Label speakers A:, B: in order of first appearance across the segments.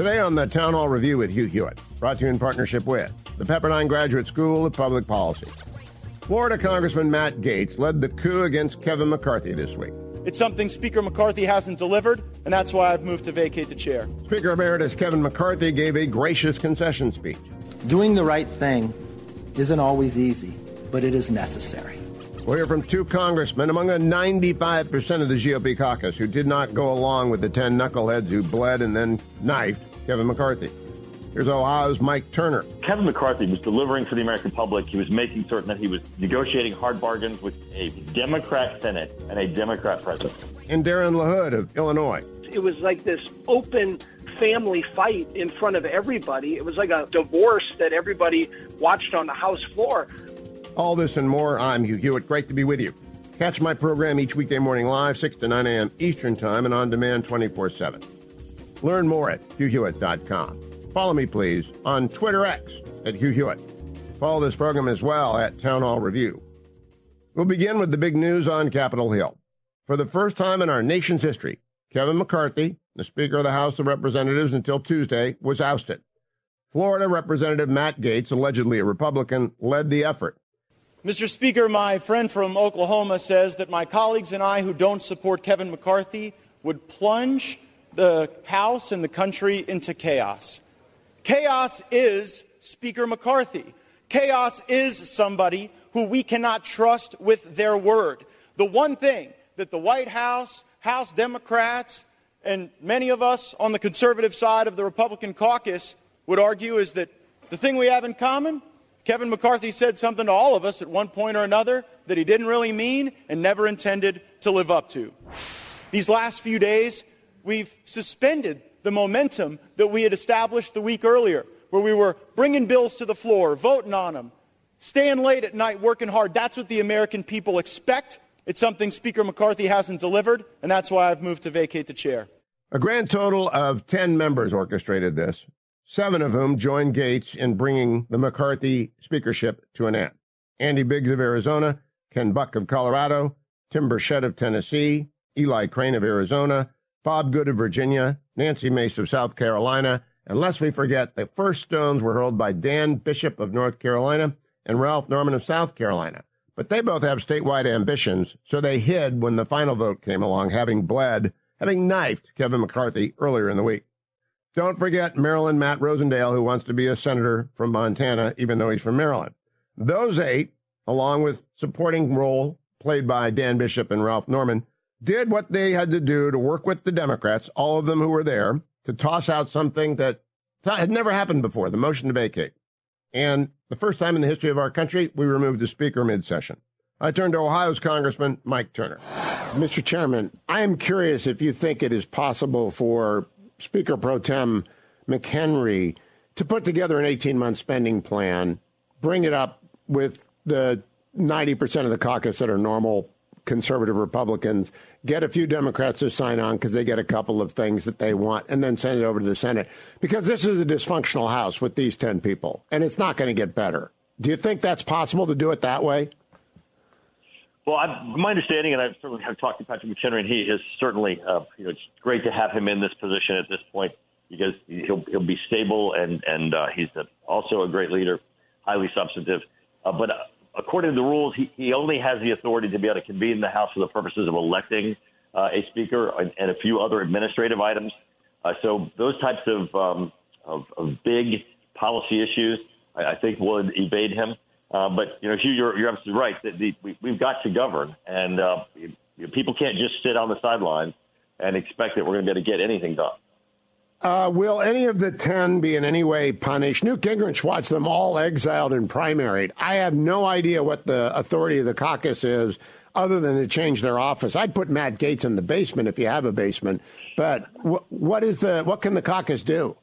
A: Today on the Town Hall Review with Hugh Hewitt, brought to you in partnership with the Pepperdine Graduate School of Public Policy. Florida Congressman Matt Gaetz led the coup against Kevin McCarthy this week.
B: It's something Speaker McCarthy hasn't delivered, and that's why I've moved to vacate the chair.
A: Speaker Emeritus Kevin McCarthy gave a gracious concession speech.
C: Doing the right thing isn't always easy, but it is necessary.
A: We'll hear from two congressmen among the 95% of the GOP caucus who did not go along with the 10 knuckleheads who bled and then knifed Kevin McCarthy. Here's Ohio's Mike Turner.
D: Kevin McCarthy was delivering for the American public. He was making certain that he was negotiating hard bargains with a Democrat Senate and a Democrat president.
A: And Darin LaHood of Illinois.
E: It was like this open family fight in front of everybody. It was like a divorce that everybody watched on the House floor.
A: All this and more. I'm Hugh Hewitt. Great to be with you. Catch my program each weekday morning live, 6 to 9 a.m. Eastern Time, and on demand 24 7. Learn more at hughhewitt.com. Follow me, please, on Twitter X at Hugh Hewitt. Follow this program as well at Town Hall Review. We'll begin with the big news on Capitol Hill. For the first time in our nation's history, Kevin McCarthy, the Speaker of the House of Representatives until Tuesday, was ousted. Florida Representative Matt Gaetz, allegedly a Republican, led the effort.
B: Mr. Speaker, my friend from Oklahoma says that my colleagues and I who don't support Kevin McCarthy would plunge the House and the country into chaos. Chaos is Speaker McCarthy. Chaos is somebody who we cannot trust with their word. The one thing that the White House, House Democrats, and many of us on the conservative side of the Republican caucus would argue is that the thing we have in common Kevin McCarthy said something to all of us at one point or another that he didn't really mean and never intended to live up to. These last few days, we've suspended the momentum that we had established the week earlier, where we were bringing bills to the floor, voting on them, staying late at night, working hard. That's what the American people expect. It's something Speaker McCarthy hasn't delivered, and that's why I've moved to vacate the chair.
A: A grand total of 10 members orchestrated this, seven of whom joined Gaetz in bringing the McCarthy speakership to an end. Andy Biggs of Arizona, Ken Buck of Colorado, Tim Burchett of Tennessee, Eli Crane of Arizona, Bob Good of Virginia, Nancy Mace of South Carolina, and lest we forget, the first stones were hurled by Dan Bishop of North Carolina and Ralph Norman of South Carolina. But they both have statewide ambitions, so they hid when the final vote came along, having bled, having knifed Kevin McCarthy earlier in the week. Don't forget Maryland Matt Rosendale, who wants to be a senator from Montana, even though he's from Maryland. Those eight, along with supporting role played by Dan Bishop and Ralph Norman, did what they had to do to work with the Democrats, all of them who were there, to toss out something that had never happened before the motion to vacate. And the first time in the history of our country, we removed the speaker mid session. I turn to Ohio's Congressman Mike Turner.
F: Mr. Chairman, I am curious if you think it is possible for Speaker Pro Tem McHenry to put together an 18 month spending plan, bring it up with the 90% of the caucus that are normal conservative Republicans, get a few Democrats to sign on because they get a couple of things that they want, and then send it over to the Senate. Because this is a dysfunctional House with these 10 people, and it's not going to get better. Do you think that's possible to do it that way?
D: Well, I, my understanding, and I certainly have talked to Patrick McHenry, and he is certainly, uh, you know, it's great to have him in this position at this point because he'll he'll be stable and and uh, he's a, also a great leader, highly substantive. Uh, but according to the rules, he, he only has the authority to be able to convene the House for the purposes of electing uh, a speaker and, and, a few other administrative items. Uh, so those types of, um, of, of big policy issues, I, I think, would evade him. Uh, but you know, Hugh, you're, you're absolutely right. That the, we, we've got to govern, and uh, people can't just sit on the sidelines and expect that we're going to be able to get anything done.
F: Uh, will any of the 10 be in any way punished? Newt Gingrich watched them all exiled and primaried. I have no idea what the authority of the caucus is other than to change their office. I'd put Matt Gaetz in the basement if you have a basement. But what is the what can the caucus do?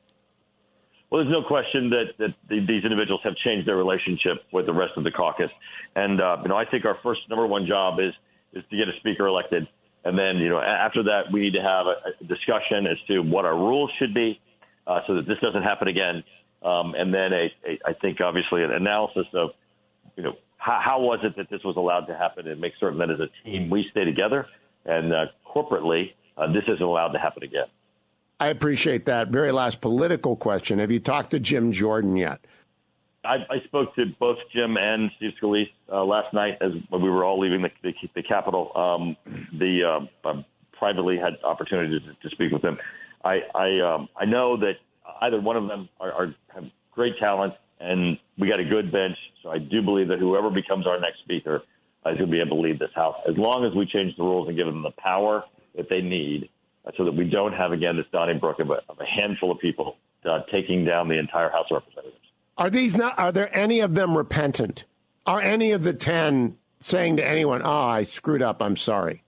D: Well, there's no question that, that these individuals have changed their relationship with the rest of the caucus. And, uh, you know, I think our first number one job is, is to get a speaker elected. And then, you know, after that, we need to have a, discussion as to what our rules should be uh, so that this doesn't happen again. Um, and then a, a, I think, obviously, an analysis of, you know, how, how was it that this was allowed to happen and make certain that as a team we stay together and uh, corporately uh, this isn't allowed to happen again.
F: I appreciate that. Very last political question. Have you talked to Jim Jordan yet?
D: I, I spoke to both Jim and Steve Scalise uh, last night as when we were all leaving the, the, the Capitol. Um, the uh, um, privately had opportunity to, to speak with them. I I, um, I know that either one of them are, are have great talent, and we got a good bench. So I do believe that whoever becomes our next speaker is going to be able to lead this house as long as we change the rules and give them the power that they need so that we don't have again this Donnybrook of a, of a handful of people uh, taking down the entire House of Representatives.
F: Are these not? Are there any of them repentant? Are any of the ten saying to anyone, "Oh, I screwed up. I'm sorry"?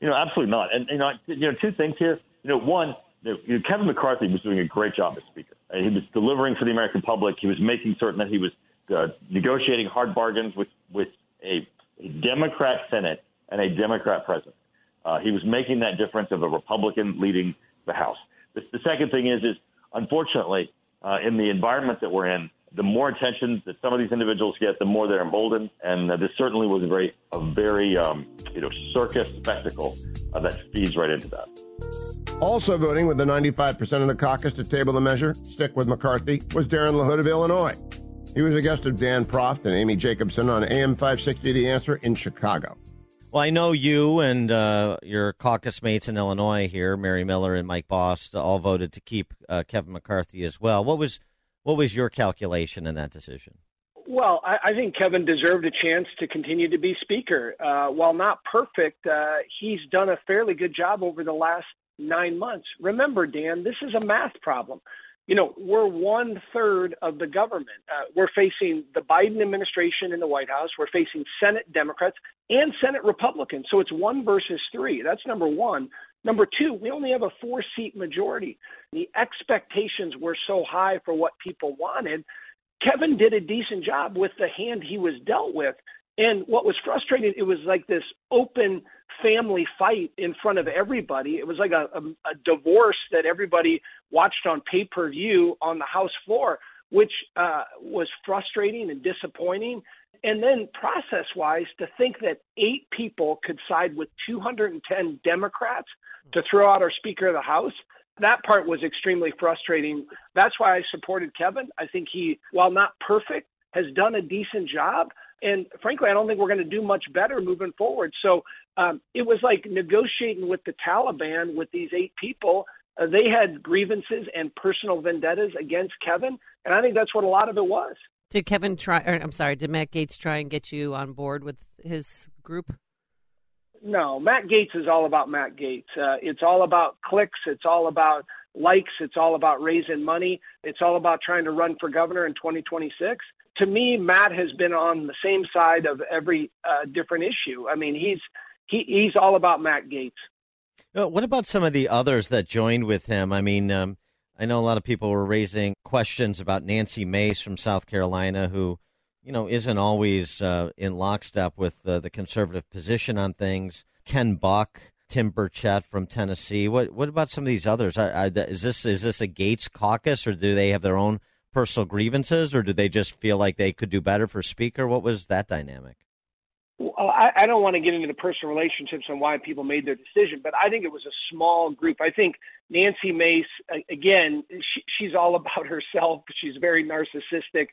D: You know, absolutely not. And you know, you know, two things here. You know, one, you know, Kevin McCarthy was doing a great job as Speaker. Uh, he was delivering for the American public. He was making certain that he was uh, negotiating hard bargains with with a, a Democrat Senate and a Democrat president. Uh, he was making that difference of a Republican leading the House. The, the second thing is, is unfortunately, uh, in the environment that we're in, the more attention that some of these individuals get, the more they're emboldened. And uh, this certainly was a very, a very, um, you know, circus spectacle uh, that feeds right into that.
A: Also voting with the 95% of the caucus to table the measure, stick with McCarthy, was Darin LaHood of Illinois. He was a guest of Dan Proft and Amy Jacobson on AM 560 The Answer in Chicago.
G: Well, I know you and uh, your caucus mates in Illinois here, Mary Miller and Mike Bost, all voted to keep uh, Kevin McCarthy as well. What was what was your calculation in that decision?
E: Well, I, I think Kevin deserved a chance to continue to be Speaker. Uh, while not perfect, uh, he's done a fairly good job over the last nine months. Remember, Dan, this is a math problem you know, we're one third of the government. Uh, we're facing the Biden administration in the White House. We're facing Senate Democrats and Senate Republicans. So it's one versus three. That's number one. Number two, we only have a four seat majority. The expectations were so high for what people wanted. Kevin did a decent job with the hand he was dealt with. And what was frustrating, it was like this open family fight in front of everybody. It was like a, a, a divorce that everybody watched on pay per view on the House floor, which uh, was frustrating and disappointing. And then, process wise, to think that eight people could side with 210 Democrats to throw out our Speaker of the House, that part was extremely frustrating. That's why I supported Kevin. I think he, while not perfect, has done a decent job. And frankly, I don't think we're going to do much better moving forward. So um, it was like negotiating with the Taliban with these eight people. Uh, they had grievances and personal vendettas against Kevin, and I think that's what a lot of it was.
H: Did Kevin try? Or, I'm sorry. Did Matt Gaetz try and get you on board with his group?
E: No, Matt Gaetz is all about Matt Gaetz. Uh, it's all about clicks. It's all about likes. It's all about raising money. It's all about trying to run for governor in 2026 to me, Matt has been on the same side of every uh, different issue. I mean, he's he, he's all about Matt Gaetz.
G: Uh, what about some of the others that joined with him? I mean, um, I know a lot of people were raising questions about Nancy Mace from South Carolina, who you know isn't always uh, in lockstep with the conservative position on things. Ken Buck. Tim Burchett from Tennessee. What what about some of these others? I, I, is this is this a Gaetz caucus, or do they have their own personal grievances, or did they just feel like they could do better for Speaker? What was that dynamic?
E: Well, I, I don't want to get into the personal relationships and why people made their decision, but I think it was a small group. I think Nancy Mace, again, she, she's all about herself. She's very narcissistic.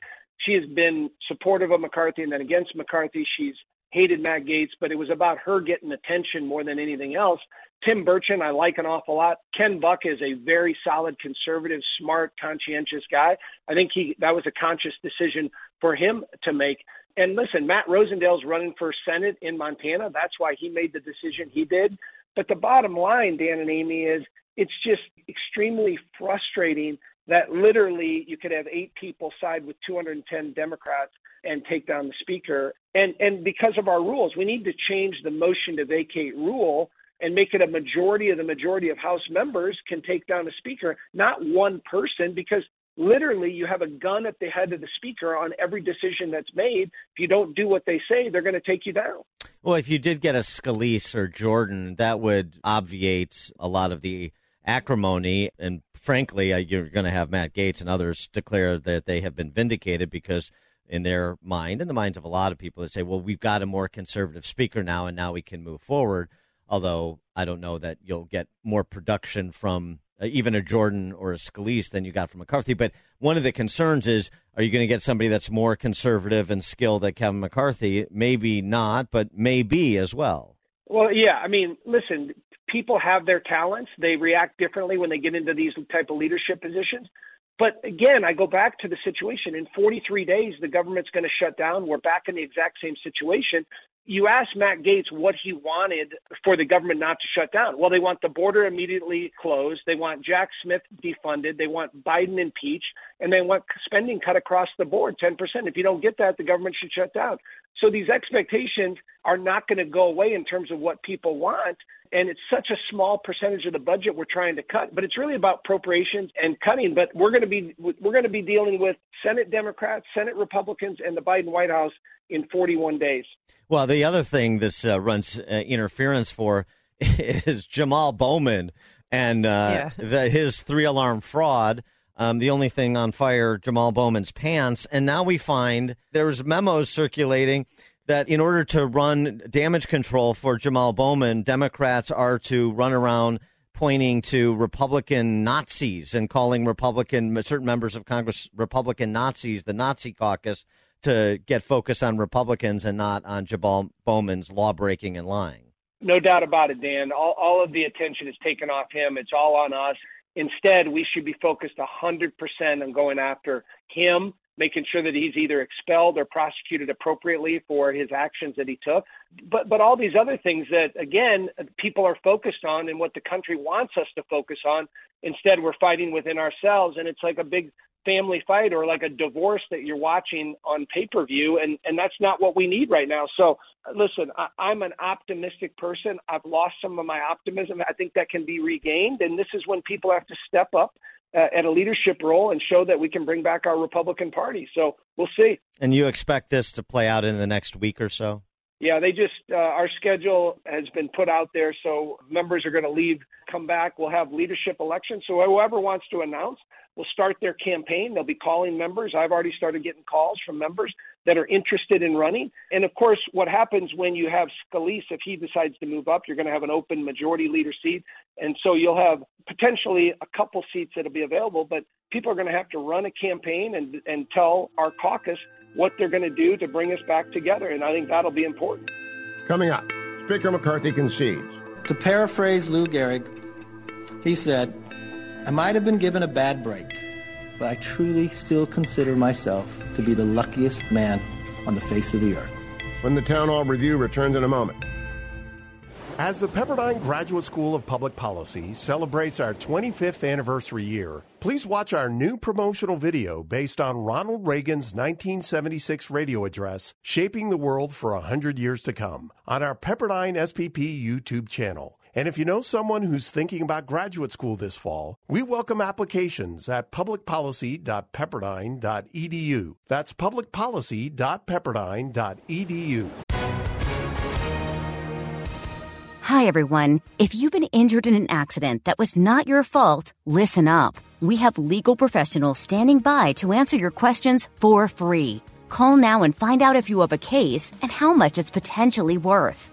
E: She has been supportive of McCarthy and then against McCarthy. She's hated Matt Gaetz, but it was about her getting attention more than anything else. Tim Burchett, I like an awful lot. Ken Buck is a very solid, conservative, smart, conscientious guy. I think he that was a conscious decision for him to make. And listen, Matt Rosendale's running for Senate in Montana. That's why he made the decision he did. But the bottom line, Dan and Amy, is it's just extremely frustrating that literally you could have eight people side with 210 Democrats and take down the speaker. And and because of our rules, we need to change the motion to vacate rule and make it a majority of the majority of House members can take down a speaker, not one person, because literally you have a gun at the head of the speaker on every decision that's made. If you don't do what they say, they're going to take you down.
G: Well, if you did get a Scalise or Jordan, that would obviate a lot of the acrimony. And frankly, uh, you're going to have Matt Gaetz and others declare that they have been vindicated because, in their mind, in the minds of a lot of people, they say, well, we've got a more conservative speaker now, and now we can move forward. Although I don't know that you'll get more production from uh, even a Jordan or a Scalise than you got from McCarthy. But one of the concerns is, are you going to get somebody that's more conservative and skilled at Kevin McCarthy? Maybe not, but maybe as well.
E: Well, yeah. I mean, listen, people have their talents. They react differently when they get into these type of leadership positions. But again, I go back to the situation. In 43 days, the government's going to shut down. We're back in the exact same situation you asked Matt Gaetz what he wanted for the government not to shut down. Well, they want the border immediately closed. They want Jack Smith defunded. They want Biden impeached. And they want spending cut across the board, 10%. If you don't get that, the government should shut down. So these expectations are not going to go away in terms of what people want. And it's such a small percentage of the budget we're trying to cut, but it's really about appropriations and cutting. But we're going to be we're going to be dealing with Senate Democrats, Senate Republicans, and the Biden White House in 41 days.
G: Well, the other thing this uh, runs uh, interference for is Jamal Bowman and uh, yeah. the, his three alarm fraud. Um, the only thing on fire, Jamal Bowman's pants. And now we find there's memos circulating that in order to run damage control for Jamal Bowman, Democrats are to run around pointing to Republican Nazis and calling Republican certain members of Congress Republican Nazis, the Nazi caucus, to get focus on Republicans and not on Jamal Bowman's law breaking and lying.
E: No doubt about it, Dan. All, all of the attention is taken off him. It's all on us. Instead, we should be focused 100% on going after him, making sure that he's either expelled or prosecuted appropriately for his actions that he took. But but all these other things that again people are focused on and what the country wants us to focus on. Instead, we're fighting within ourselves, and it's like a big family fight or like a divorce that you're watching on pay per view, and and that's not what we need right now. So listen, I, I'm an optimistic person. I've lost some of my optimism. I think that can be regained, and this is when people have to step up uh, at a leadership role and show that we can bring back our Republican Party. So we'll see.
G: And you expect this to play out in the next week or so?
E: Yeah, they just uh, our schedule has been put out there, so members are going to leave, come back. We'll have leadership elections. So whoever wants to announce will start their campaign. They'll be calling members. I've already started getting calls from members that are interested in running. And of course, what happens when you have Scalise, if he decides to move up, you're going to have an open majority leader seat, and so you'll have potentially a couple seats that'll be available. But people are going to have to run a campaign and and tell our caucus what they're going to do to bring us back together. And I think that'll be important.
A: Coming up, Speaker McCarthy concedes.
C: To paraphrase Lou Gehrig, he said, I might have been given a bad break, but I truly still consider myself to be the luckiest man on the face of the earth.
A: When the Town Hall Review returns in a moment.
I: As the Pepperdine Graduate School of Public Policy celebrates our 25th anniversary year, please watch our new promotional video based on Ronald Reagan's 1976 radio address, Shaping the World for 100 Years to Come, on our Pepperdine SPP YouTube channel. And if you know someone who's thinking about graduate school this fall, we welcome applications at publicpolicy.pepperdine.edu. That's publicpolicy.pepperdine.edu.
J: Hi, everyone. If you've been injured in an accident that was not your fault, listen up. We have legal professionals standing by to answer your questions for free. Call now and find out if you have a case and how much it's potentially worth.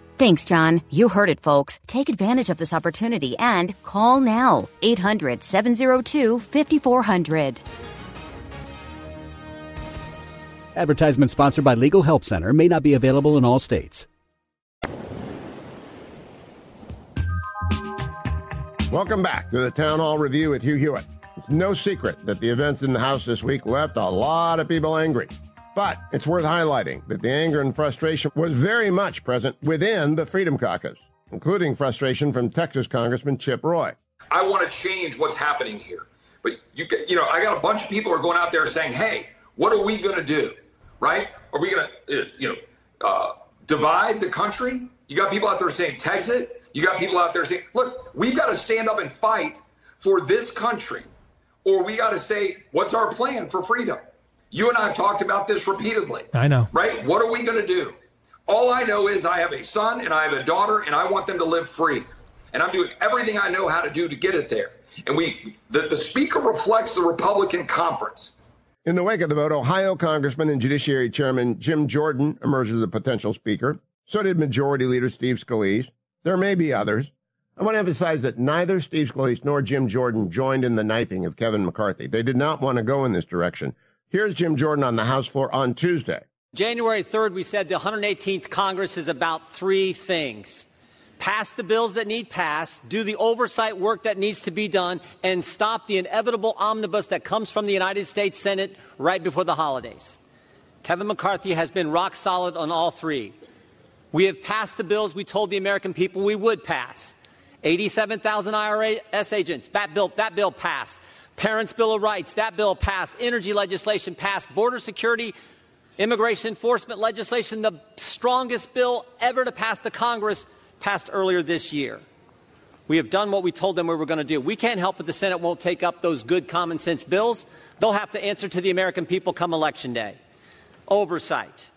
J: Thanks, John. You heard it, folks. Take advantage of this opportunity and call now 800 702 5400.
K: Advertisement sponsored by Legal Help Center may not be available in all states.
A: Welcome back to the Town Hall Review with Hugh Hewitt. It's no secret that the events in the House this week left a lot of people angry. But it's worth highlighting that the anger and frustration was very much present within the Freedom Caucus, including frustration from Texas Congressman Chip Roy.
L: I want to change what's happening here. But you, you know, I got a bunch of people are going out there saying, "Hey, what are we going to do? Right? Are we going to, uh, you know, uh, divide the country?" You got people out there saying, "Texit." You got people out there saying, "Look, we've got to stand up and fight for this country, or we got to say, what's our plan for freedom?" You and I have talked about this repeatedly.
M: I know.
L: Right? What are we going to do? All I know is I have a son and I have a daughter and I want them to live free. And I'm doing everything I know how to do to get it there. And we the, the speaker reflects the Republican conference.
A: In the wake of the vote, Ohio Congressman and Judiciary Chairman Jim Jordan emerged as a potential speaker. So did Majority Leader Steve Scalise. There may be others. I want to emphasize that neither Steve Scalise nor Jim Jordan joined in the knifing of Kevin McCarthy. They did not want to go in this direction. Here's Jim Jordan on the House floor on Tuesday.
N: January 3rd, we said the 118th Congress is about three things pass the bills that need passed, do the oversight work that needs to be done, and stop the inevitable omnibus that comes from the United States Senate right before the holidays. Kevin McCarthy has been rock solid on all three. We have passed the bills we told the American people we would pass. 87,000 IRS agents, that bill, that bill passed. Parents' Bill of Rights, that bill passed. Energy legislation passed. Border security, immigration enforcement legislation, the strongest bill ever to pass the Congress, passed earlier this year. We have done what we told them we were going to do. We can't help it the Senate won't take up those good common sense bills. They'll have to answer to the American people come election day. Oversight.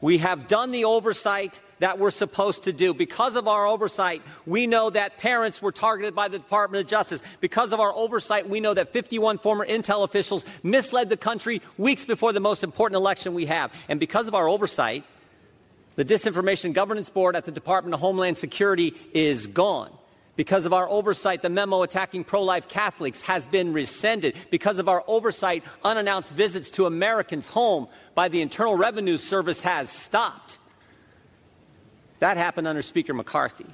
N: We have done the oversight that we're supposed to do. Because of our oversight, we know that parents were targeted by the Department of Justice. Because of our oversight, we know that 51 former intel officials misled the country weeks before the most important election we have. And because of our oversight, the Disinformation Governance Board at the Department of Homeland Security is gone. Because of our oversight, the memo attacking pro life Catholics has been rescinded. Because of our oversight, unannounced visits to Americans' home by the Internal Revenue Service has stopped. That happened under Speaker McCarthy.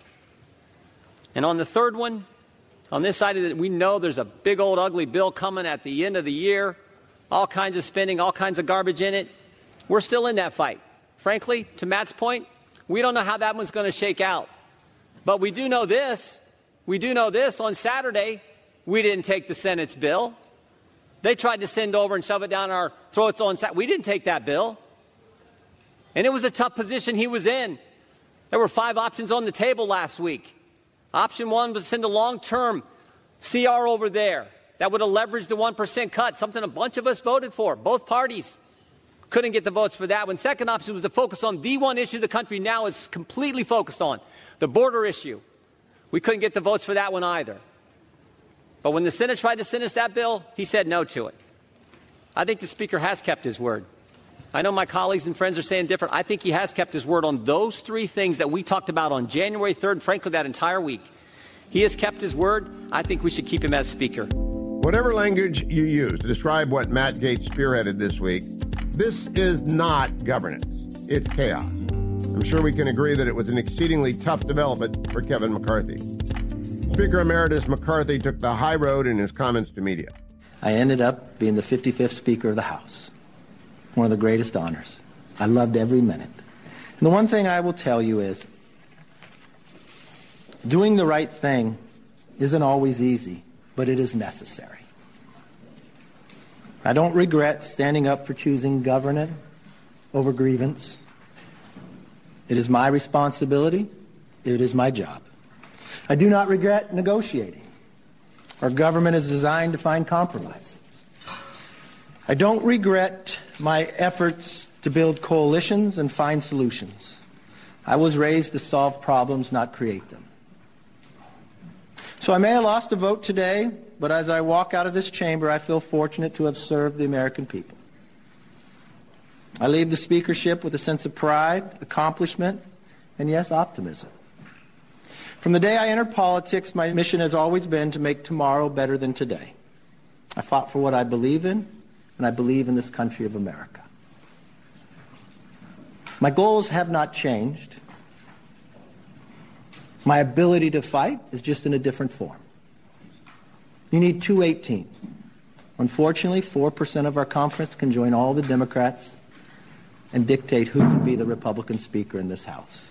N: And on the third one, on this side of it, we know there's a big old ugly bill coming at the end of the year, all kinds of spending, all kinds of garbage in it. We're still in that fight. Frankly, to Matt's point, we don't know how that one's going to shake out. But we do know this we do know this on Saturday, we didn't take the Senate's bill. They tried to send over and shove it down our throats on Saturday. We didn't take that bill. And it was a tough position he was in. There were five options on the table last week. Option one was to send a long term CR over there that would have leveraged the 1% cut, something a bunch of us voted for, both parties. Couldn't get the votes for that one. Second option was to focus on the one issue the country now is completely focused on the border issue. We couldn't get the votes for that one either. But when the Senate tried to send us that bill, he said no to it. I think the Speaker has kept his word. I know my colleagues and friends are saying different. I think he has kept his word on those three things that we talked about on January 3rd, and frankly, that entire week. He has kept his word. I think we should keep him as Speaker.
A: Whatever language you use to describe what Matt Gaetz spearheaded this week, this is not governance. It's chaos. I'm sure we can agree that it was an exceedingly tough development for Kevin McCarthy. Speaker Emeritus McCarthy took the high road in his comments to media.
C: I ended up being the 55th Speaker of the House, one of the greatest honors. I loved every minute. And the one thing I will tell you is doing the right thing isn't always easy, but it is necessary. I don't regret standing up for choosing governance over grievance. It is my responsibility. It is my job. I do not regret negotiating. Our government is designed to find compromise. I don't regret my efforts to build coalitions and find solutions. I was raised to solve problems, not create them. So I may have lost a vote today, but as I walk out of this chamber, I feel fortunate to have served the American people. I leave the speakership with a sense of pride, accomplishment, and yes, optimism. From the day I entered politics, my mission has always been to make tomorrow better than today. I fought for what I believe in, and I believe in this country of America. My goals have not changed. My ability to fight is just in a different form. You need 218. Unfortunately, 4% of our conference can join all the Democrats and dictate who can be the Republican Speaker in this House.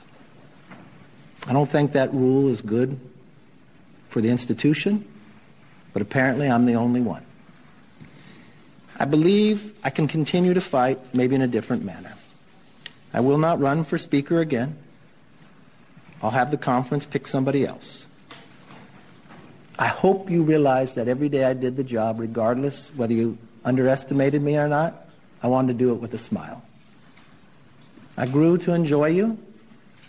C: I don't think that rule is good for the institution, but apparently I'm the only one. I believe I can continue to fight, maybe in a different manner. I will not run for Speaker again. I'll have the conference pick somebody else. I hope you realize that every day I did the job, regardless whether you underestimated me or not, I wanted to do it with a smile. I grew to enjoy you,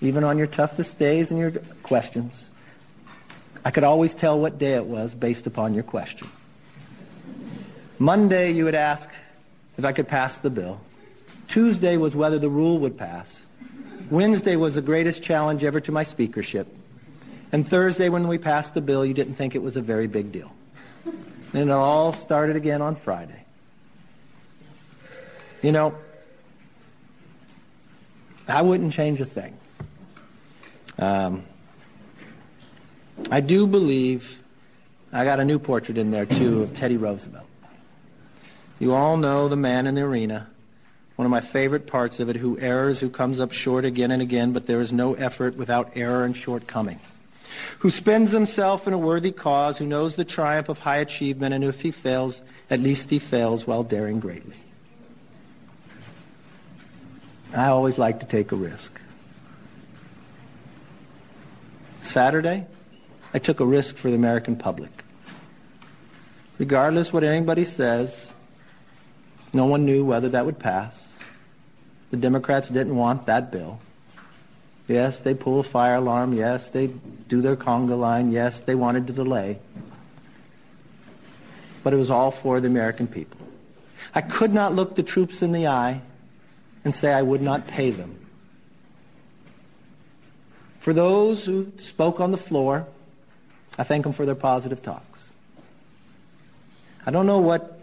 C: even on your toughest days and your questions. I could always tell what day it was based upon your question. Monday, you would ask if I could pass the bill. Tuesday was whether the rule would pass. Wednesday was the greatest challenge ever to my speakership. And Thursday, when we passed the bill, you didn't think it was a very big deal. And it all started again on Friday. You know, I wouldn't change a thing. Um, I do believe I got a new portrait in there too of Teddy Roosevelt. You all know the man in the arena. One of my favorite parts of it, who errs, who comes up short again and again, but there is no effort without error and shortcoming. Who spends himself in a worthy cause, who knows the triumph of high achievement, and if he fails, at least he fails while daring greatly. I always like to take a risk. Saturday, I took a risk for the American public. Regardless what anybody says, no one knew whether that would pass. The Democrats didn't want that bill. Yes, they pull a fire alarm. Yes, they do their conga line. Yes, they wanted to delay. But it was all for the American people. I could not look the troops in the eye and say I would not pay them. For those who spoke on the floor, I thank them for their positive talks. I don't know what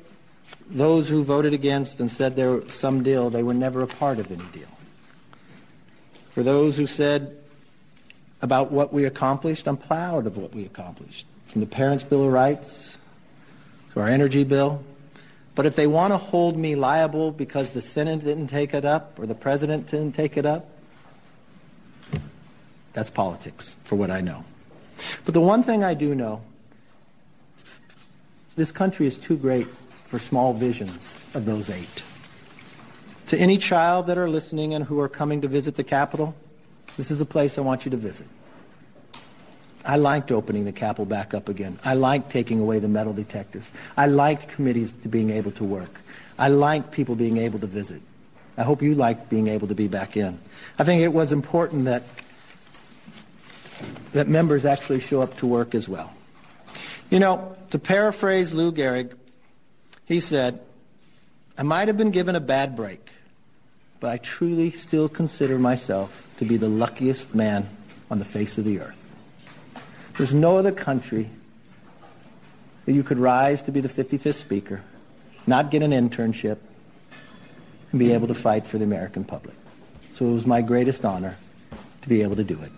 C: those who voted against and said there was some deal, they were never a part of any deal. For those who said about what we accomplished, I'm proud of what we accomplished. From the Parents' Bill of Rights to our energy bill. But if they want to hold me liable because the Senate didn't take it up or the President didn't take it up, that's politics, for what I know. But the one thing I do know this country is too great for small visions of those eight. To any child that are listening and who are coming to visit the Capitol, this is a place I want you to visit. I liked opening the Capitol back up again. I liked taking away the metal detectors. I liked committees to being able to work. I liked people being able to visit. I hope you liked being able to be back in. I think it was important that that members actually show up to work as well. You know, to paraphrase Lou Gehrig, he said, I might have been given a bad break, but I truly still consider myself to be the luckiest man on the face of the earth. There's no other country that you could rise to be the 55th Speaker, not get an internship, and be able to fight for the American public. So it was my greatest honor to be able to do it.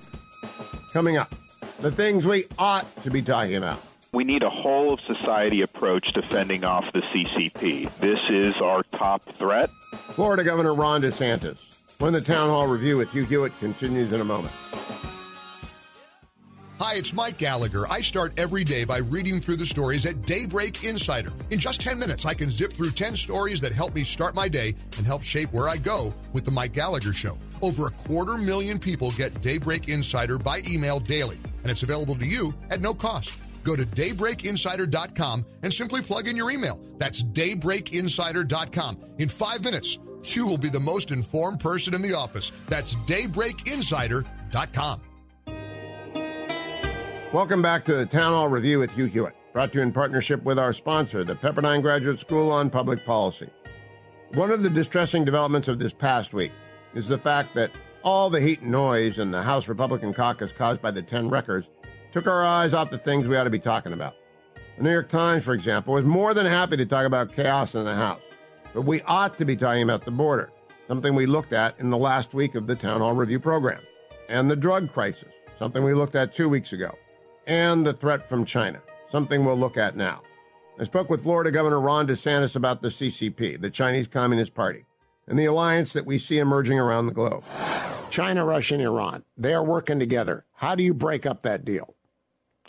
A: Coming up, the things we ought to be talking about.
M: We need a whole of society approach to fending off the CCP. This is our top threat.
A: Florida Governor Ron DeSantis. When the town hall review with Hugh Hewitt continues in a moment.
O: Hi, it's Mike Gallagher. I start every day by reading through the stories at Daybreak Insider. In just 10 minutes, I can zip through 10 stories that help me start my day and help shape where I go with The Mike Gallagher Show. Over a quarter million people get Daybreak Insider by email daily, and it's available to you at no cost. Go to daybreakinsider.com and simply plug in your email. That's daybreakinsider.com. In five minutes, you will be the most informed person in the office. That's daybreakinsider.com.
A: Welcome back to the Town Hall Review with Hugh Hewitt, brought to you in partnership with our sponsor, the Pepperdine Graduate School on Public Policy. One of the distressing developments of this past week is the fact that All the heat and noise in the House Republican caucus caused by the 10 wreckers took our eyes off the things we ought to be talking about. The New York Times, for example, was more than happy to talk about chaos in the House, but we ought to be talking about the border, something we looked at in the last week of the Town Hall Review program, and the drug crisis, something we looked at two weeks ago, and the threat from China, something we'll look at now. I spoke with Florida Governor Ron DeSantis about the CCP, the Chinese Communist Party, and the alliance that we see emerging around the globe. China, Russia, and Iran, they are working together. How do you break up that deal?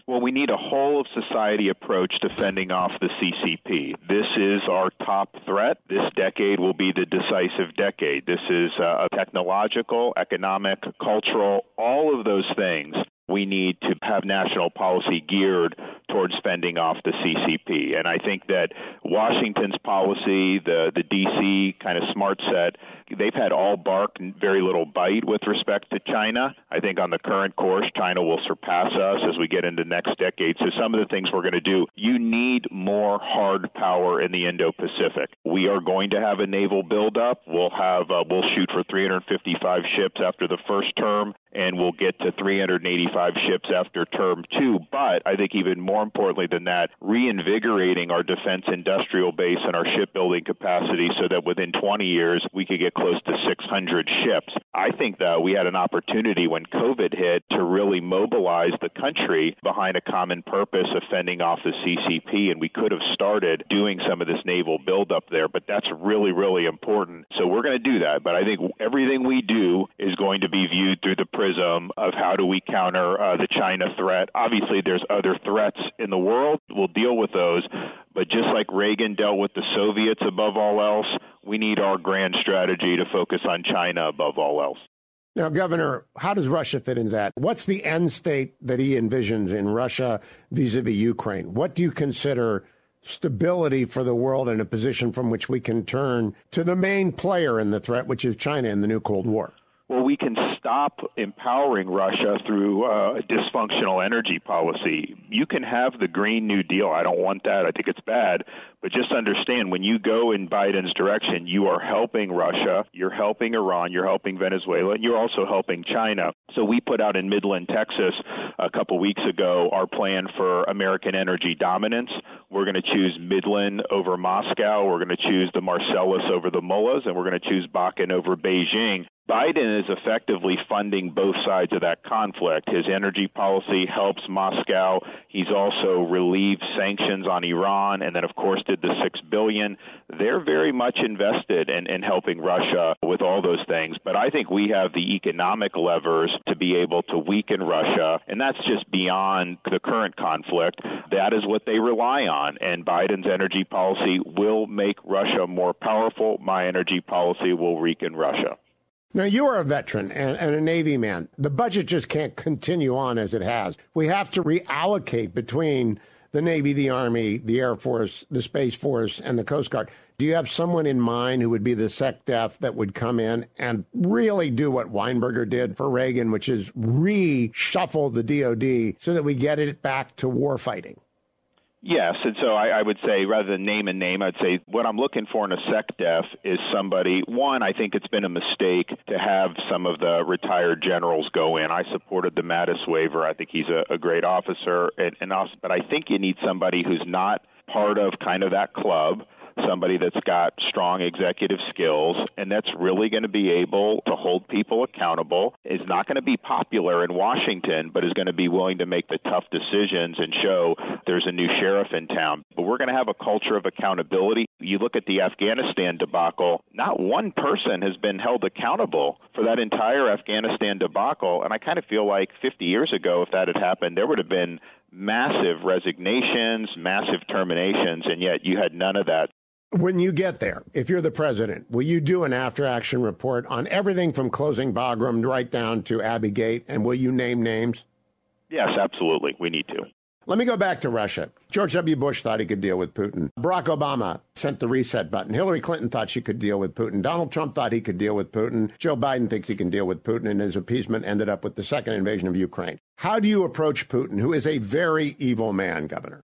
M: Well, we need a whole of society approach to fending off the CCP. This is our top threat. This decade will be the decisive decade. This is uh, technological, economic, cultural, all of those things we need to have national policy geared towards fending off the CCP. And I think that Washington's policy, the the DC kind of smart set, they've had all bark and very little bite with respect to China. I think on the current course, China will surpass us as we get into next decade. So some of the things we're going to do, you need more hard power in the Indo-Pacific. We are going to have a naval buildup. We'll have uh, we'll shoot for 355 ships after the first term and we'll get to 385 ships after term two. But I think even more importantly than that, reinvigorating our defense industrial base and our shipbuilding capacity so that within 20 years we could get close to 600 ships. I think that we had an opportunity when COVID hit to really mobilize the country behind a common purpose of fending off the CCP, and we could have started doing some of this naval buildup there. But that's really, really important. So we're going to do that. But I think everything we do is going to be viewed through the prism of how do we counter uh, the China threat. Obviously, there's other threats in the world. We'll deal with those. But just like Reagan dealt with the Soviets above all else, we need our grand strategy to focus on China above all else.
A: Now, Governor, how does Russia fit into that? What's the end state that he envisions in Russia vis a vis Ukraine? What do you consider stability for the world and a position from which we can turn to the main player in the threat, which is China in the new Cold War?
M: Well, we can stop empowering Russia through uh, dysfunctional energy policy. You can have the Green New Deal. I don't want that. I think it's bad. But just understand when you go in Biden's direction, you are helping Russia, you're helping Iran, you're helping Venezuela, and you're also helping China. So we put out in Midland, Texas, a couple weeks ago, our plan for American energy dominance. We're going to choose Midland over Moscow. We're going to choose the Marcellus over the Mullahs, and we're going to choose Bakken over Beijing. Biden is effectively funding both sides of that conflict. His energy policy helps Moscow. He's also relieved sanctions on Iran, and then, of course, did the six billion. They're very much invested in, in helping Russia with all those things. But I think we have the economic levers to be able to weaken Russia, and that's just beyond the current conflict. That is what they rely on, and Biden's energy policy will make Russia more powerful. My energy policy will weaken Russia.
A: Now, you are a veteran and, and, a Navy man. The budget just can't continue on as it has. We have to reallocate between the Navy, the Army, the Air Force, the Space Force, and the Coast Guard. Do you have someone in mind who would be the SecDef that would come in and really do what Weinberger did for Reagan, which is reshuffle the DoD so that we get it back to warfighting?
M: Yes, and so I, I would say rather than name a name, I'd say what I'm looking for in a sec def is somebody. One, I think it's been a mistake to have some of the retired generals go in. I supported the Mattis waiver. I think he's a, a great officer, and, and also, but I think you need somebody who's not part of kind of that club somebody that's got strong executive skills and that's really going to be able to hold people accountable, is not going to be popular in Washington, but is going to be willing to make the tough decisions and show there's a new sheriff in town. But we're going to have a culture of accountability. You look at the Afghanistan debacle, not one person has been held accountable for that entire Afghanistan debacle. And I kind of feel like 50 years ago, if that had happened, there would have been massive resignations, massive terminations, and yet you had none of that.
A: When you get there, if you're the president, will you do an after action report on everything from closing Bagram right down to Abbey Gate? And will you name names?
M: Yes, absolutely. We need to.
A: Let me go back to Russia. George W. Bush thought he could deal with Putin. Barack Obama sent the reset button. Hillary Clinton thought she could deal with Putin. Donald Trump thought he could deal with Putin. Joe Biden thinks he can deal with Putin, and his appeasement ended up with the second invasion of Ukraine. How do you approach Putin, who is a very evil man, Governor?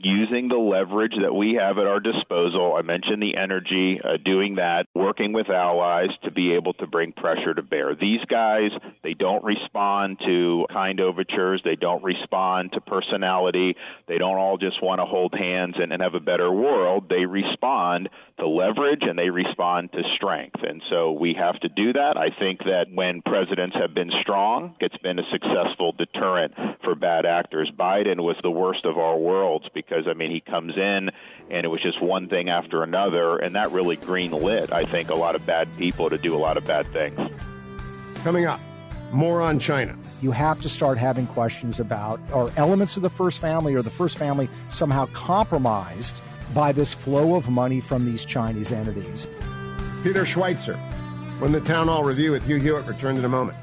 M: Using the leverage that we have at our disposal. I mentioned the energy, uh, doing that, working with allies to be able to bring pressure to bear. These guys, they don't respond to kind overtures, they don't respond to personality, they don't all just want to hold hands and, and have a better world. They respond to leverage and they respond to strength. And so we have to do that. I think that when presidents have been strong, it's been a successful deterrent for bad actors. Biden was the worst of our worlds because, I mean, he comes in and it was just one thing after another, and that really green lit, I think, a lot of bad people to do a lot of bad things.
A: Coming up, more on China.
P: You have to start having questions about are elements of the first family or the first family somehow compromised by this flow of money from these Chinese entities.
A: Peter Schweizer, when the Town Hall Review with Hugh Hewitt returns in a moment.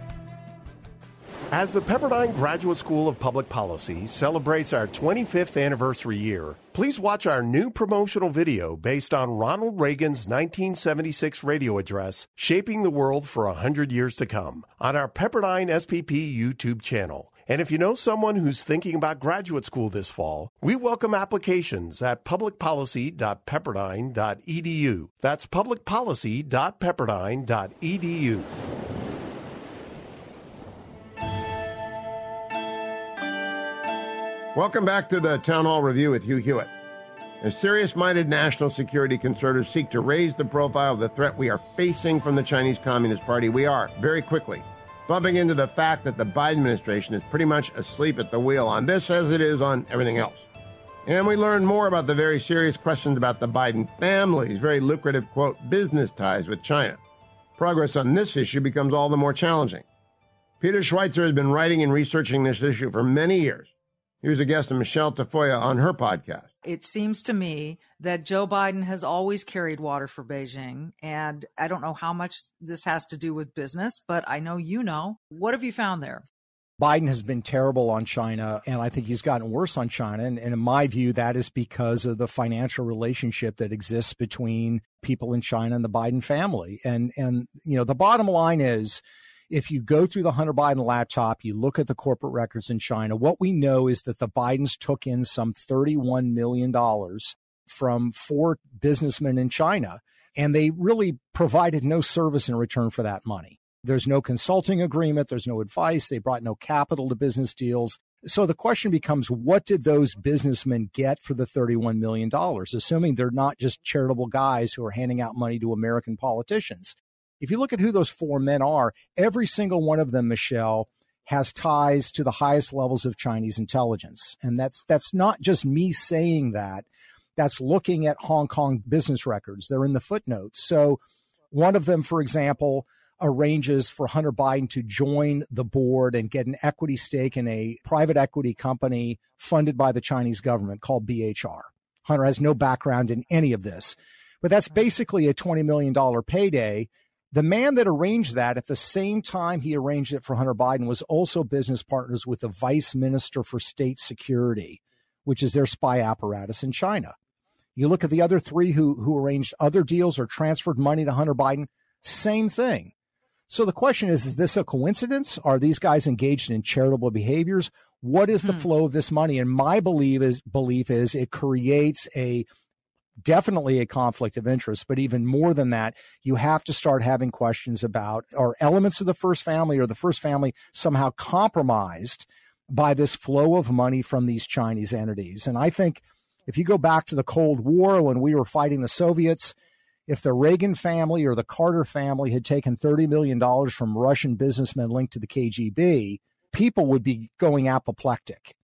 I: As the Pepperdine Graduate School of Public Policy celebrates our 25th anniversary year, please watch our new promotional video based on Ronald Reagan's 1976 radio address, Shaping the World for 100 Years to Come, on our Pepperdine SPP YouTube channel. And if you know someone who's thinking about graduate school this fall, we welcome applications at publicpolicy.pepperdine.edu. That's publicpolicy.pepperdine.edu.
A: Welcome back to the Town Hall Review with Hugh Hewitt. As serious minded national security conservatives seek to raise the profile of the threat we are facing from the Chinese Communist Party, we are, very quickly, bumping into the fact that the Biden administration is pretty much asleep at the wheel on this as it is on everything else. And we learn more about the very serious questions about the Biden family's very lucrative, quote, business ties with China. Progress on this issue becomes all the more challenging. Peter Schweizer has been writing and researching this issue for many years. He was a guest of Michele Tafoya on her podcast.
Q: It seems to me that Joe Biden has always carried water for Beijing. And I don't know how much this has to do with business, but I know you know. What have you found there?
P: Biden has been terrible on China, and I think he's gotten worse on China. And, and, in my view, that is because of the financial relationship that exists between people in China and the Biden family. And and you know, the bottom line is if you go through the Hunter Biden laptop, you look at the corporate records in China, what we know is that the Bidens took in some $31 million from four businessmen in China, and they really provided no service in return for that money. There's no consulting agreement, there's no advice, they brought no capital to business deals. So the question becomes what did those businessmen get for the $31 million, assuming they're not just charitable guys who are handing out money to American politicians? If you look at who those four men are, every single one of them, Michele, has ties to the highest levels of Chinese intelligence. And that's that's not just me saying that. That's looking at Hong Kong business records. They're in the footnotes. So one of them, for example, arranges for Hunter Biden to join the board and get an equity stake in a private equity company funded by the Chinese government called BHR. Hunter has no background in any of this, but that's basically a $20 million payday the man that arranged that at the same time he arranged it for Hunter Biden was also business partners with the vice minister for state security, which is their spy apparatus in China. You look at the other three who, who arranged other deals or transferred money to Hunter Biden, same thing. So the question is, is this a coincidence? Are these guys engaged in charitable behaviors? What is the hmm. flow of this money? And my belief is belief is it creates a definitely a conflict of interest, but even more than that, you have to start having questions about are elements of the first family or the first family somehow compromised by this flow of money from these Chinese entities. And I think if you go back to the Cold War when we were fighting the Soviets, if the Reagan family or the Carter family had taken $30 million from Russian businessmen linked to the KGB, people would be going apoplectic.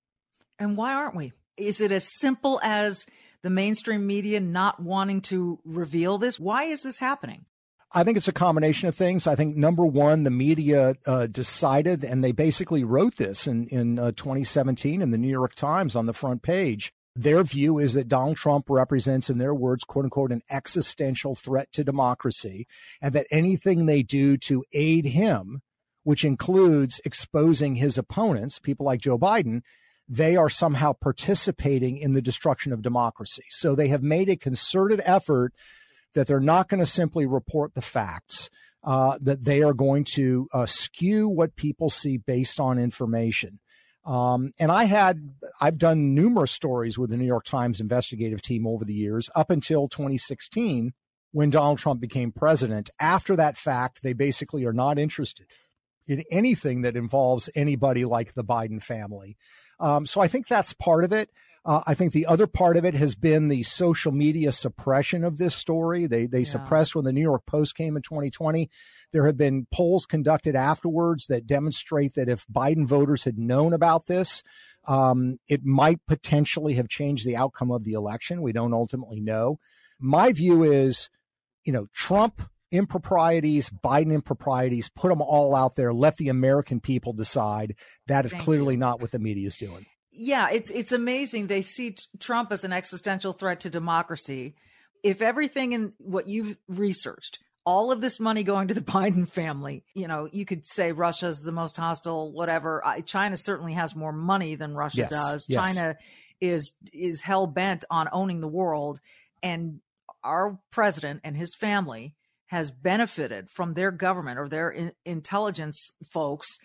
Q: And why aren't we? Is it as simple as the mainstream media not wanting to reveal this? Why is this happening?
P: I think it's a combination of things. I think number one, the media uh, decided, and they basically wrote this in in uh, 2017 in the New York Times on the front page. Their view is that Donald Trump represents, in their words, quote unquote, an existential threat to democracy, and that anything they do to aid him, which includes exposing his opponents, people like Joe Biden, they are somehow participating in the destruction of democracy. So they have made a concerted effort that they're not going to simply report the facts, uh, that they are going to uh, skew what people see based on information. Um, and I had, I've done numerous stories with the New York Times investigative team over the years, up until 2016, when Donald Trump became president. After that fact, they basically are not interested in anything that involves anybody like the Biden family. Um, so I think that's part of it. Uh, I think the other part of it has been the social media suppression of this story. They they yeah. suppressed when the New York Post came in 2020. There have been polls conducted afterwards that demonstrate that if Biden voters had known about this, um, it might potentially have changed the outcome of the election. We don't ultimately know. My view is, you know, Trump improprieties, Biden improprieties, put them all out there. Let the American people decide. That is Thank clearly you. not what the media is doing.
Q: Yeah, it's it's amazing. They see Trump as an existential threat to democracy. If everything in what you've researched, all of this money going to the Biden family, you know, you could say Russia's the most hostile, whatever. China certainly has more money than Russia yes, does. Yes. China is is hell bent on owning the world, and our president and his family has benefited from their government or their in- intelligence folks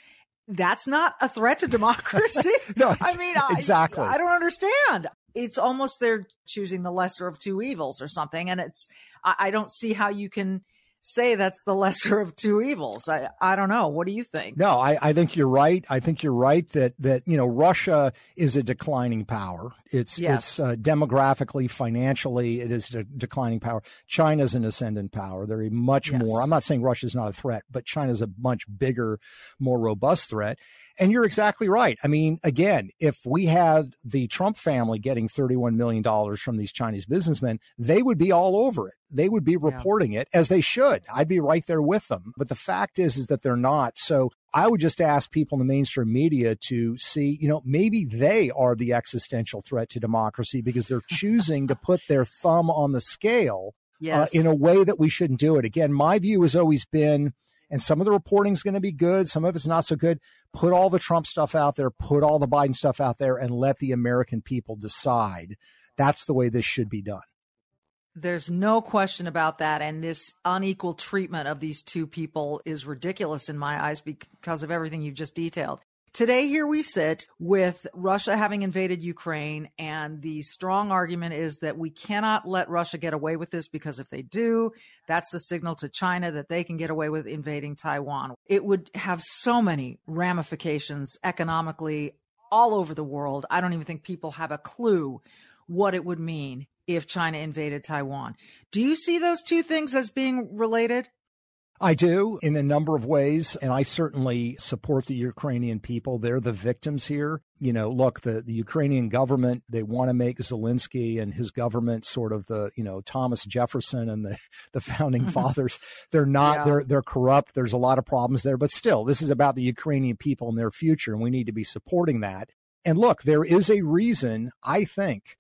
Q: that's not a threat to democracy.
P: no,
Q: I mean,
P: exactly.
Q: I, I, don't understand. It's almost they're choosing the lesser of two evils or something. And it's, I, I don't see how you can say that's the lesser of two evils. I, I don't know. What do you think?
P: No, I, I think you're right. I think you're right that that you know Russia is a declining power. It's yes. it's uh, demographically, financially, it is a declining power. China's an ascendant power. They're a much yes. more. I'm not saying Russia's not a threat, but China's a much bigger, more robust threat. And you're exactly right. I mean, again, if we had the Trump family getting $31 million from these Chinese businessmen, they would be all over it. They would be reporting yeah. it as they should. I'd be right there with them. But the fact is, is that they're not. So I would just ask people in the mainstream media to see, you know, maybe they are the existential threat to democracy because they're choosing to put their thumb on the scale uh, yes. uh, in a way that we shouldn't do it. Again, my view has always been, and some of the reporting is going to be good, some of it's not so good put all the Trump stuff out there, put all the Biden stuff out there, and let the American people decide. That's the way this should be done.
Q: There's no question about that. And this unequal treatment of these two people is ridiculous in my eyes because of everything you've just detailed. Today, here we sit with Russia having invaded Ukraine, and the strong argument is that we cannot let Russia get away with this because if they do, that's the signal to China that they can get away with invading Taiwan. It would have so many ramifications economically all over the world. I don't even think people have a clue what it would mean if China invaded Taiwan. Do you see those two things as being related?
P: I do in a number of ways, and I certainly support the Ukrainian people. They're the victims here. You know, look, the, the Ukrainian government, they want to make Zelensky and his government sort of the, you know, Thomas Jefferson and the, the founding fathers. They're not, yeah. they're, they're corrupt. There's a lot of problems there, but still, this is about the Ukrainian people and their future, and we need to be supporting that. And look, there is a reason, I think,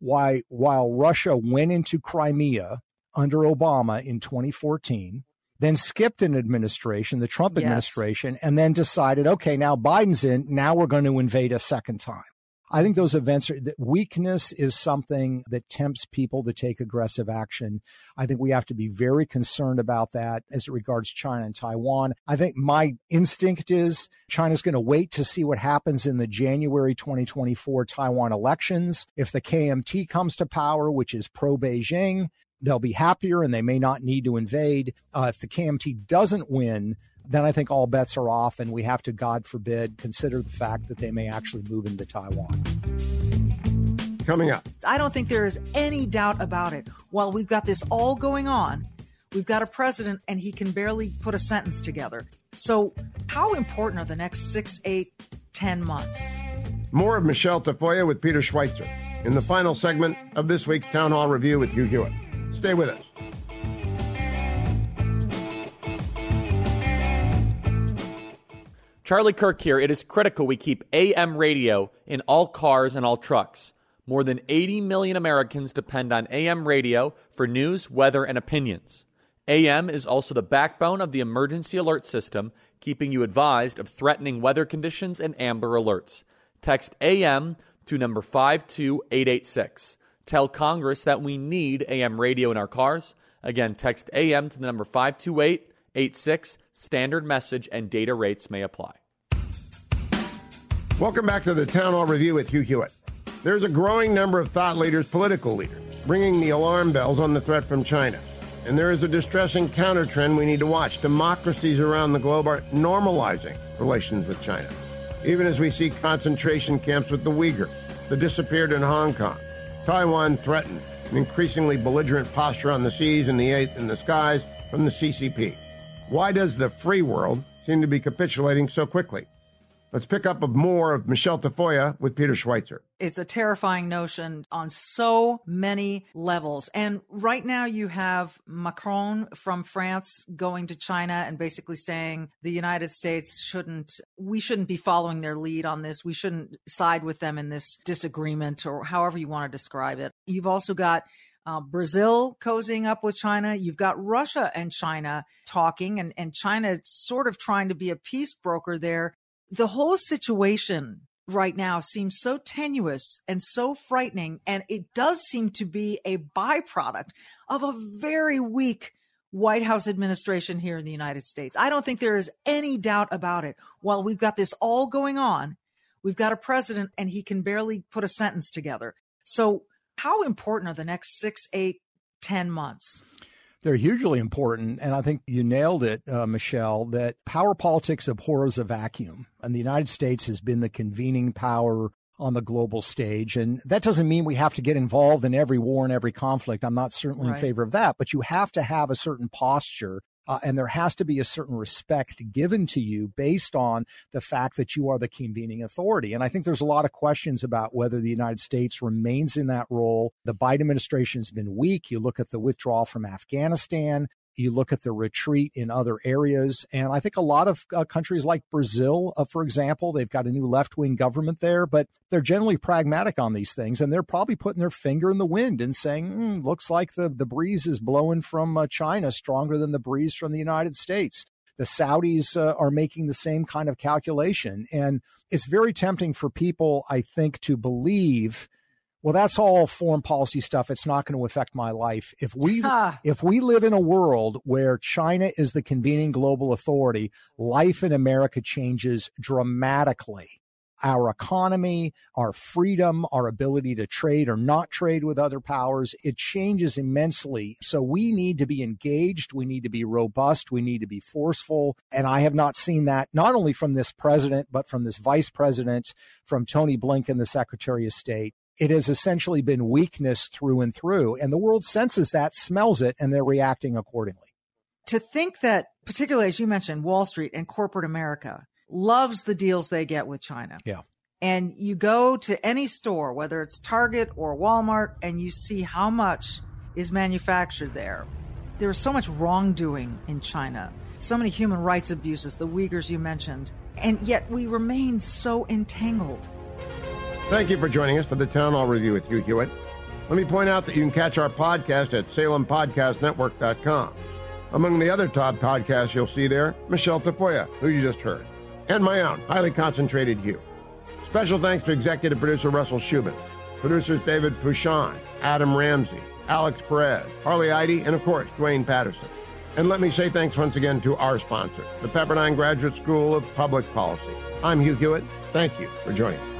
P: why while Russia went into Crimea under Obama in 2014, then skipped an administration, the Trump yes. administration, and then decided, okay, now Biden's in, now we're going to invade a second time. I think those events are that weakness is something that tempts people to take aggressive action. I think we have to be very concerned about that as it regards China and Taiwan. I think my instinct is China's going to wait to see what happens in the January 2024 Taiwan elections. If the KMT comes to power, which is pro Beijing, they'll be happier and they may not need to invade. Uh, if the KMT doesn't win, then I think all bets are off, and we have to, God forbid, consider the fact that they may actually move into Taiwan.
A: Coming up.
Q: I don't think there is any doubt about it. While we've got this all going on, we've got a president and he can barely put a sentence together. So, how important are the next six, eight, ten months?
A: More of Michele Tafoya with Peter Schweizer in the final segment of this week's Town Hall Review with Hugh Hewitt. Stay with us.
R: Charlie Kirk here. It is critical we keep AM radio in all cars and all trucks. More than 80 million Americans depend on AM radio for news, weather, and opinions. AM is also the backbone of the emergency alert system, keeping you advised of threatening weather conditions and amber alerts. Text AM to number 52886. Tell Congress that we need AM radio in our cars. Again, text AM to the number 52886. Standard message and data rates may apply.
A: Welcome back to the Town Hall Review with Hugh Hewitt. There's a growing number of thought leaders, political leaders, ringing the alarm bells on the threat from China. And there is a distressing counter trend we need to watch. Democracies around the globe are normalizing relations with China. Even as we see concentration camps with the Uyghur, the disappeared in Hong Kong, Taiwan threatened, an increasingly belligerent posture on the seas and the eighth in the skies from the CCP. Why does the free world seem to be capitulating so quickly? Let's pick up more of Michele Tafoya with Peter Schweizer.
Q: It's a terrifying notion on so many levels. And right now you have Macron from France going to China and basically saying the United States shouldn't, we shouldn't be following their lead on this. We shouldn't side with them in this disagreement or however you want to describe it. You've also got uh, Brazil cozying up with China. You've got Russia and China talking, and, and China sort of trying to be a peace broker there the whole situation right now seems so tenuous and so frightening. And it does seem to be a byproduct of a very weak White House administration here in the United States. I don't think there is any doubt about it. While we've got this all going on, we've got a president and he can barely put a sentence together. So, how important are the next six, eight, ten months?
P: They're hugely important. And I think you nailed it, uh, Michele, that power politics abhors a vacuum. And the United States has been the convening power on the global stage. And that doesn't mean we have to get involved in every war and every conflict. I'm not certainly right. in favor of that, but you have to have a certain posture uh, and there has to be a certain respect given to you based on the fact that you are the convening authority. And I think there's a lot of questions about whether the United States remains in that role. The Biden administration has been weak. You look at the withdrawal from Afghanistan. You look at the retreat in other areas. And I think a lot of uh, countries like Brazil, uh, for example, they've got a new left wing government there, but they're generally pragmatic on these things. And they're probably putting their finger in the wind and saying, mm, looks like the, the breeze is blowing from uh, China stronger than the breeze from the United States. The Saudis uh, are making the same kind of calculation. And it's very tempting for people, I think, to believe well that's all foreign policy stuff it's not going to affect my life if we if we live in a world where china is the convening global authority life in america changes dramatically our economy, our freedom, our ability to trade or not trade with other powers, it changes immensely. So we need to be engaged. We need to be robust. We need to be forceful. And I have not seen that not only from this president, but from this vice president, from Tony Blinken, the secretary of state it has essentially been weakness through and through. And the world senses that, smells it, and they're reacting accordingly.
Q: To think that, particularly as you mentioned, Wall Street and corporate America loves the deals they get with China.
P: Yeah.
Q: And you go to any store, whether it's Target or Walmart, and you see how much is manufactured there. There's so much wrongdoing in China, so many human rights abuses, the Uyghurs you mentioned, and yet we remain so entangled
A: Thank you for joining us for the Town Hall Review with Hugh Hewitt. Let me point out that you can catch our podcast at SalemPodcastNetwork.com. Among the other top podcasts you'll see there, Michele Tafoya, who you just heard, and my own, Highly Concentrated You. Special thanks to executive producer Russell Shubin, producers David Pouchon, Adam Ramsey, Alex Perez, Harley Eide, and of course, Duane Patterson. And let me say thanks once again to our sponsor, the Pepperdine Graduate School of Public Policy. I'm Hugh Hewitt. Thank you for joining us.